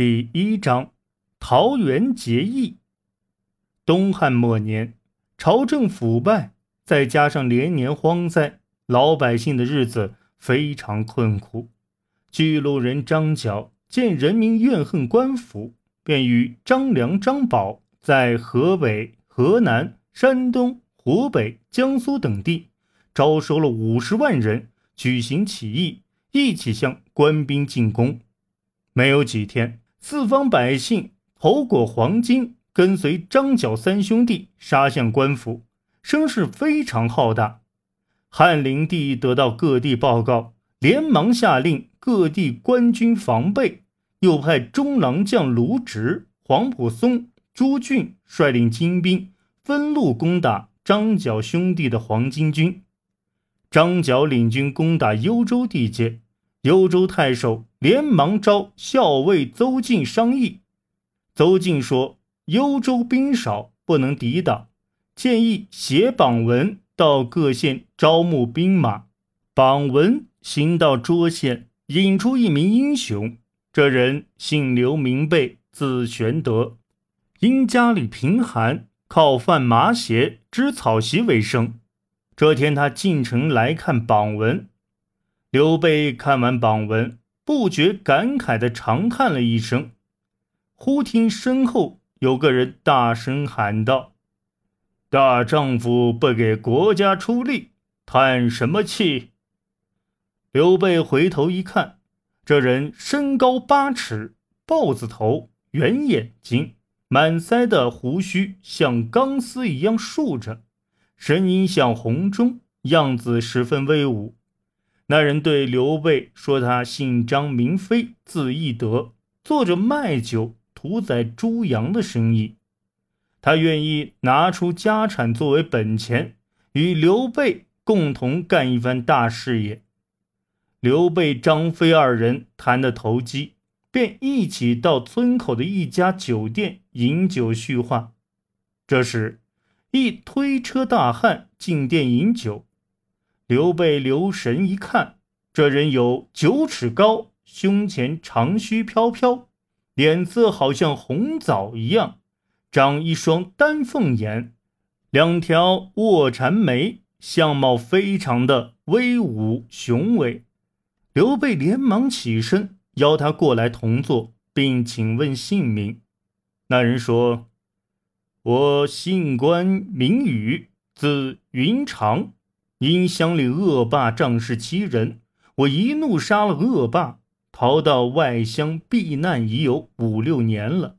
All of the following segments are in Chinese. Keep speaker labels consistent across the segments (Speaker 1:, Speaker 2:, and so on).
Speaker 1: 第一章，桃园结义。东汉末年，朝政腐败，再加上连年荒灾，老百姓的日子非常困苦。巨鹿人张角见人民怨恨官府，便与张良、张宝在河北、河南、山东、湖北、江苏等地招收了五十万人，举行起义，一起向官兵进攻。没有几天。四方百姓头裹黄金，跟随张角三兄弟杀向官府，声势非常浩大。汉灵帝得到各地报告，连忙下令各地官军防备，又派中郎将卢植、黄埔松、朱俊率领精兵分路攻打张角兄弟的黄巾军。张角领军攻打幽州地界。幽州太守连忙召校尉邹靖商议。邹靖说：“幽州兵少，不能抵挡，建议写榜文到各县招募兵马。榜文行到涿县，引出一名英雄。这人姓刘，名备，字玄德，因家里贫寒，靠贩麻鞋、织草席为生。这天，他进城来看榜文。”刘备看完榜文，不觉感慨的长叹了一声。忽听身后有个人大声喊道：“大丈夫不给国家出力，叹什么气？”刘备回头一看，这人身高八尺，豹子头，圆眼睛，满腮的胡须像钢丝一样竖着，声音像洪钟，样子十分威武。那人对刘备说：“他姓张，名飞，字翼德，做着卖酒、屠宰猪羊的生意。他愿意拿出家产作为本钱，与刘备共同干一番大事业。”刘备、张飞二人谈得投机，便一起到村口的一家酒店饮酒叙话。这时，一推车大汉进店饮酒。刘备留神一看，这人有九尺高，胸前长须飘飘，脸色好像红枣一样，长一双丹凤眼，两条卧蚕眉，相貌非常的威武雄伟。刘备连忙起身邀他过来同坐，并请问姓名。那人说：“我姓关，名羽，字云长。”因乡里恶霸仗势欺人，我一怒杀了恶霸，逃到外乡避难已有五六年了。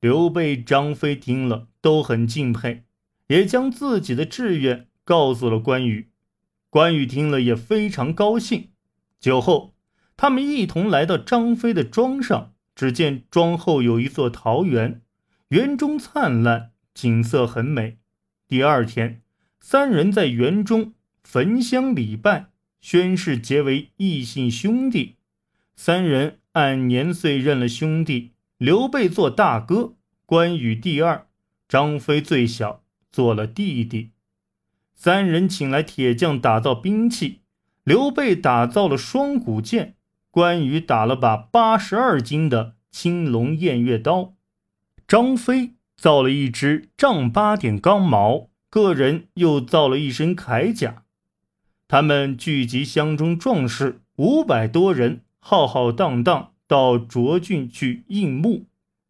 Speaker 1: 刘备、张飞听了都很敬佩，也将自己的志愿告诉了关羽。关羽听了也非常高兴。酒后，他们一同来到张飞的庄上，只见庄后有一座桃园，园中灿烂，景色很美。第二天，三人在园中。焚香礼拜，宣誓结为异姓兄弟。三人按年岁认了兄弟。刘备做大哥，关羽第二，张飞最小，做了弟弟。三人请来铁匠打造兵器。刘备打造了双股剑，关羽打了把八十二斤的青龙偃月刀，张飞造了一支丈八点钢矛，个人又造了一身铠甲。他们聚集乡中壮士五百多人，浩浩荡荡到涿郡去应募。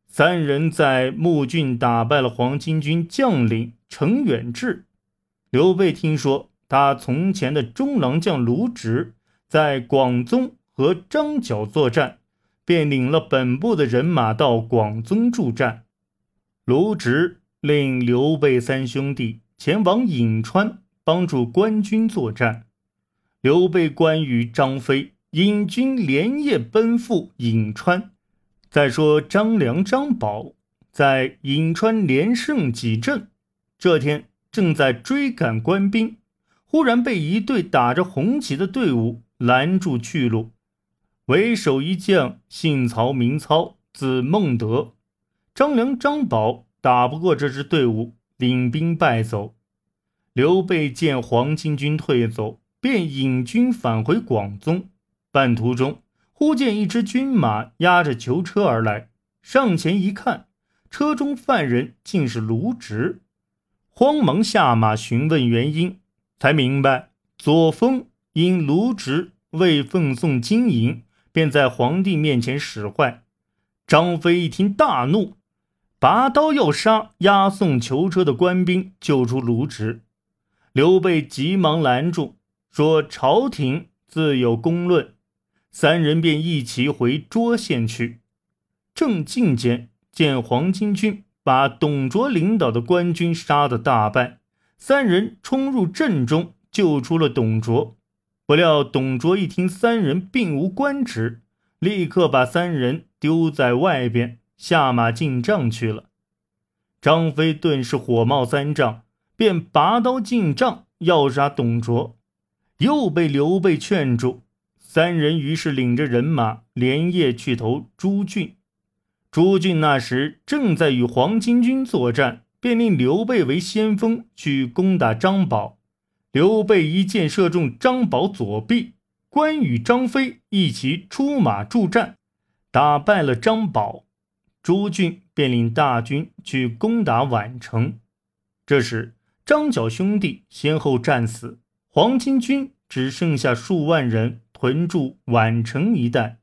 Speaker 1: 三人在募郡打败了黄巾军将领程远志。刘备听说他从前的中郎将卢植在广宗和张角作战，便领了本部的人马到广宗助战。卢植令刘备三兄弟前往颍川帮助官军作战。刘备、关羽、张飞引军连夜奔赴颍川。再说张良、张宝在颍川连胜几阵，这天正在追赶官兵，忽然被一队打着红旗的队伍拦住去路。为首一将姓曹，名操，字孟德。张良、张宝打不过这支队伍，领兵败走。刘备见黄巾军退走。便引军返回广宗，半途中忽见一支军马押着囚车而来，上前一看，车中犯人竟是卢植，慌忙下马询问原因，才明白左峰因卢植未奉送金银，便在皇帝面前使坏。张飞一听大怒，拔刀要杀押送囚车的官兵，救出卢植。刘备急忙拦住，说：“朝廷自有公论。”三人便一齐回涿县去。正进间，见黄巾军把董卓领导的官军杀得大败，三人冲入阵中救出了董卓。不料董卓一听三人并无官职，立刻把三人丢在外边，下马进帐去了。张飞顿时火冒三丈，便拔刀进帐要杀董卓，又被刘备劝住。三人于是领着人马连夜去投朱俊。朱俊那时正在与黄巾军作战，便令刘备为先锋去攻打张宝。刘备一箭射中张宝左臂，关羽、张飞一起出马助战，打败了张宝。朱俊便领大军去攻打宛城。这时，张角兄弟先后战死，黄巾军只剩下数万人。屯驻宛城一带，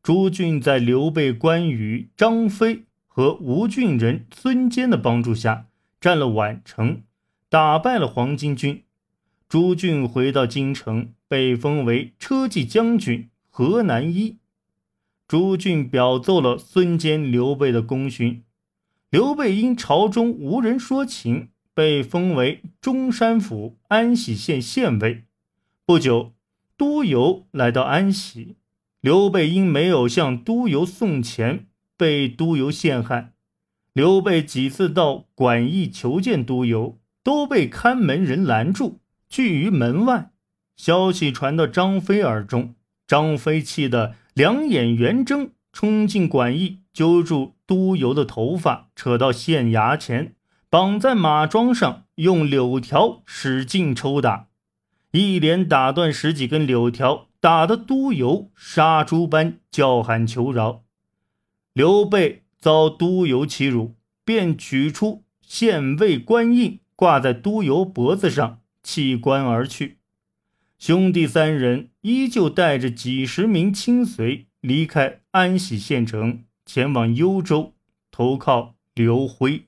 Speaker 1: 朱俊在刘备、关羽、张飞和吴郡人孙坚的帮助下占了宛城，打败了黄巾军。朱俊回到京城，被封为车骑将军、河南尹。朱俊表奏了孙坚、刘备的功勋。刘备因朝中无人说情，被封为中山府安喜县县尉。不久。督邮来到安喜，刘备因没有向督邮送钱，被督邮陷害。刘备几次到馆驿求见督邮，都被看门人拦住，拒于门外。消息传到张飞耳中，张飞气得两眼圆睁，冲进馆驿，揪住督邮的头发，扯到县衙前，绑在马桩上，用柳条使劲抽打。一连打断十几根柳条，打得督邮杀猪般叫喊求饶。刘备遭督邮欺辱，便取出县尉官印挂在督邮脖子上，弃官而去。兄弟三人依旧带着几十名亲随离开安喜县城，前往幽州投靠刘辉。